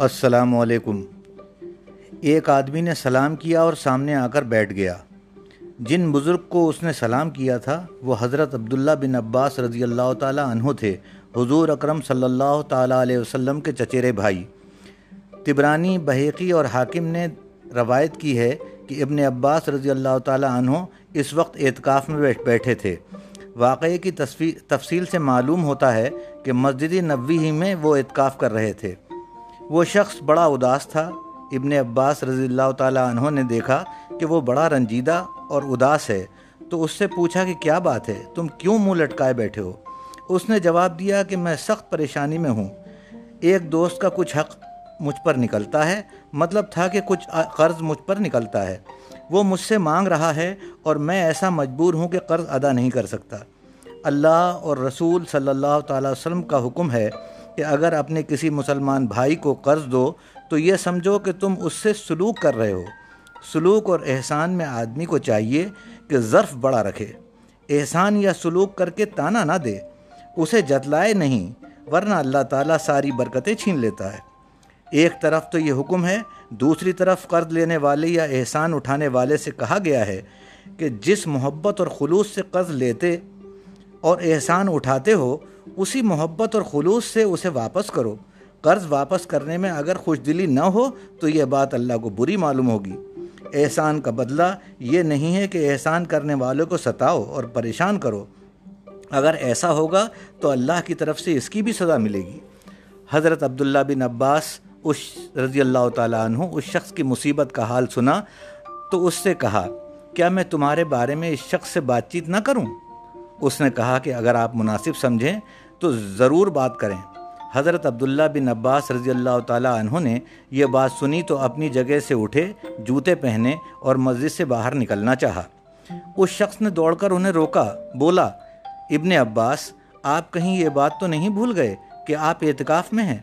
السلام علیکم۔ ایک آدمی نے سلام کیا اور سامنے آ کر بیٹھ گیا۔ جن بزرگ کو اس نے سلام کیا تھا، وہ حضرت عبداللہ بن عباس رضی اللہ تعالیٰ عنہ تھے، حضور اکرم صلی اللہ تعالیٰ علیہ وسلم کے چچیرے بھائی۔ تبرانی، بحیقی اور حاکم نے روایت کی ہے کہ ابن عباس رضی اللہ تعالیٰ عنہ اس وقت اعتکاف میں بیٹھے تھے۔ واقعے کی تفصیل سے معلوم ہوتا ہے کہ مسجد نبوی ہی میں وہ اعتکاف کر رہے تھے۔ وہ شخص بڑا اداس تھا۔ ابن عباس رضی اللہ تعالیٰ عنہ نے دیکھا کہ وہ بڑا رنجیدہ اور اداس ہے۔ تو اس سے پوچھا کہ کیا بات ہے؟ تم کیوں منہ لٹکائے بیٹھے ہو؟ اس نے جواب دیا کہ میں سخت پریشانی میں ہوں۔ ایک دوست کا کچھ حق مجھ پر نکلتا ہے مطلب تھا کہ کچھ قرض مجھ پر نکلتا ہے۔ وہ مجھ سے مانگ رہا ہے اور میں ایسا مجبور ہوں کہ قرض ادا نہیں کر سکتا۔ اللہ اور رسول صلی اللہ تعالیٰ وسلم کا حکم ہے کہ اگر اپنے کسی مسلمان بھائی کو قرض دو تو یہ سمجھو کہ تم اس سے سلوک کر رہے ہو۔ سلوک اور احسان میں آدمی کو چاہیے کہ ظرف بڑا رکھے۔ احسان یا سلوک کر کے تانا نہ دے۔ اسے جتلائے نہیں، ورنہ اللہ تعالیٰ ساری برکتیں چھین لیتا ہے۔ ایک طرف تو یہ حکم ہے، دوسری طرف قرض لینے والے یا احسان اٹھانے والے سے کہا گیا ہے کہ جس محبت اور خلوص سے قرض لیتے اور احسان اٹھاتے ہو اسی محبت اور خلوص سے اسے واپس کرو۔ قرض واپس کرنے میں اگر خوش دلی نہ ہو تو یہ بات اللہ کو بری معلوم ہوگی۔ احسان کا بدلہ یہ نہیں ہے کہ احسان کرنے والوں کو ستاؤ اور پریشان کرو۔ اگر ایسا ہوگا تو اللہ کی طرف سے اس کی بھی سزا ملے گی۔ حضرت عبداللہ بن عباس اس رضی اللہ تعالیٰ عنہ اس شخص کی مصیبت کا حال سنا تو اس سے کہا، کیا میں تمہارے بارے میں اس شخص سے بات چیت نہ کروں؟ اس نے کہا کہ اگر آپ مناسب سمجھیں تو ضرور بات کریں۔ حضرت عبداللہ بن عباس رضی اللہ تعالیٰ عنہ نے یہ بات سنی تو اپنی جگہ سے اٹھے، جوتے پہنے اور مسجد سے باہر نکلنا چاہا۔ اس شخص نے دوڑ کر انہیں روکا، بولا، ابن عباس، آپ کہیں یہ بات تو نہیں بھول گئے کہ آپ اعتکاف میں ہیں؟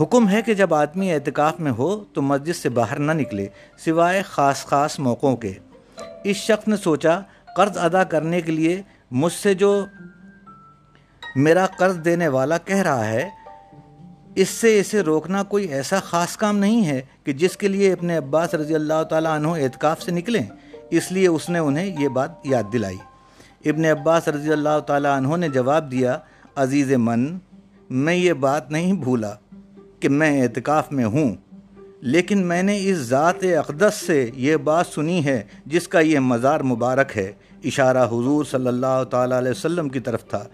حکم ہے کہ جب آدمی اعتکاف میں ہو تو مسجد سے باہر نہ نکلے، سوائے خاص خاص موقعوں کے۔ اس شخص نے سوچا، قرض ادا کرنے کے لیے مجھ سے جو میرا قرض دینے والا کہہ رہا ہے، اس سے اسے روکنا کوئی ایسا خاص کام نہیں ہے کہ جس کے لیے اپنے عباس رضی اللہ تعالیٰ عنہ اعتکاف سے نکلیں۔ اس لیے اس نے انہیں یہ بات یاد دلائی۔ ابن عباس رضی اللہ تعالیٰ عنہ نے جواب دیا، عزیز من، میں یہ بات نہیں بھولا کہ میں اعتکاف میں ہوں، لیکن میں نے اس ذات اقدس سے یہ بات سنی ہے جس کا یہ مزار مبارک ہے۔ اشارہ حضور صلی اللہ تعالیٰ علیہ وسلم کی طرف تھا۔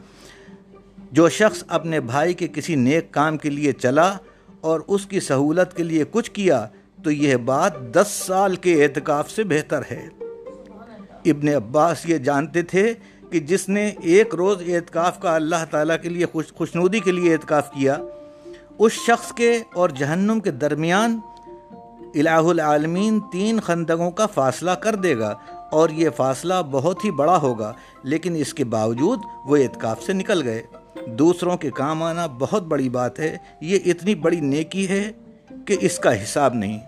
جو شخص اپنے بھائی کے کسی نیک کام کے لیے چلا اور اس کی سہولت کے لیے کچھ کیا، تو یہ بات دس سال کے اعتکاف سے بہتر ہے۔ ابن عباس یہ جانتے تھے کہ جس نے ایک روز اعتکاف کا اللہ تعالیٰ کے لیے خوش خوشنودی کے لیے اعتکاف کیا، اس شخص کے اور جہنم کے درمیان الہ العالمین تین خندقوں کا فاصلہ کر دے گا اور یہ فاصلہ بہت ہی بڑا ہوگا، لیکن اس کے باوجود وہ اعتکاف سے نکل گئے۔ دوسروں کے کام آنا بہت بڑی بات ہے، یہ اتنی بڑی نیکی ہے کہ اس کا حساب نہیں۔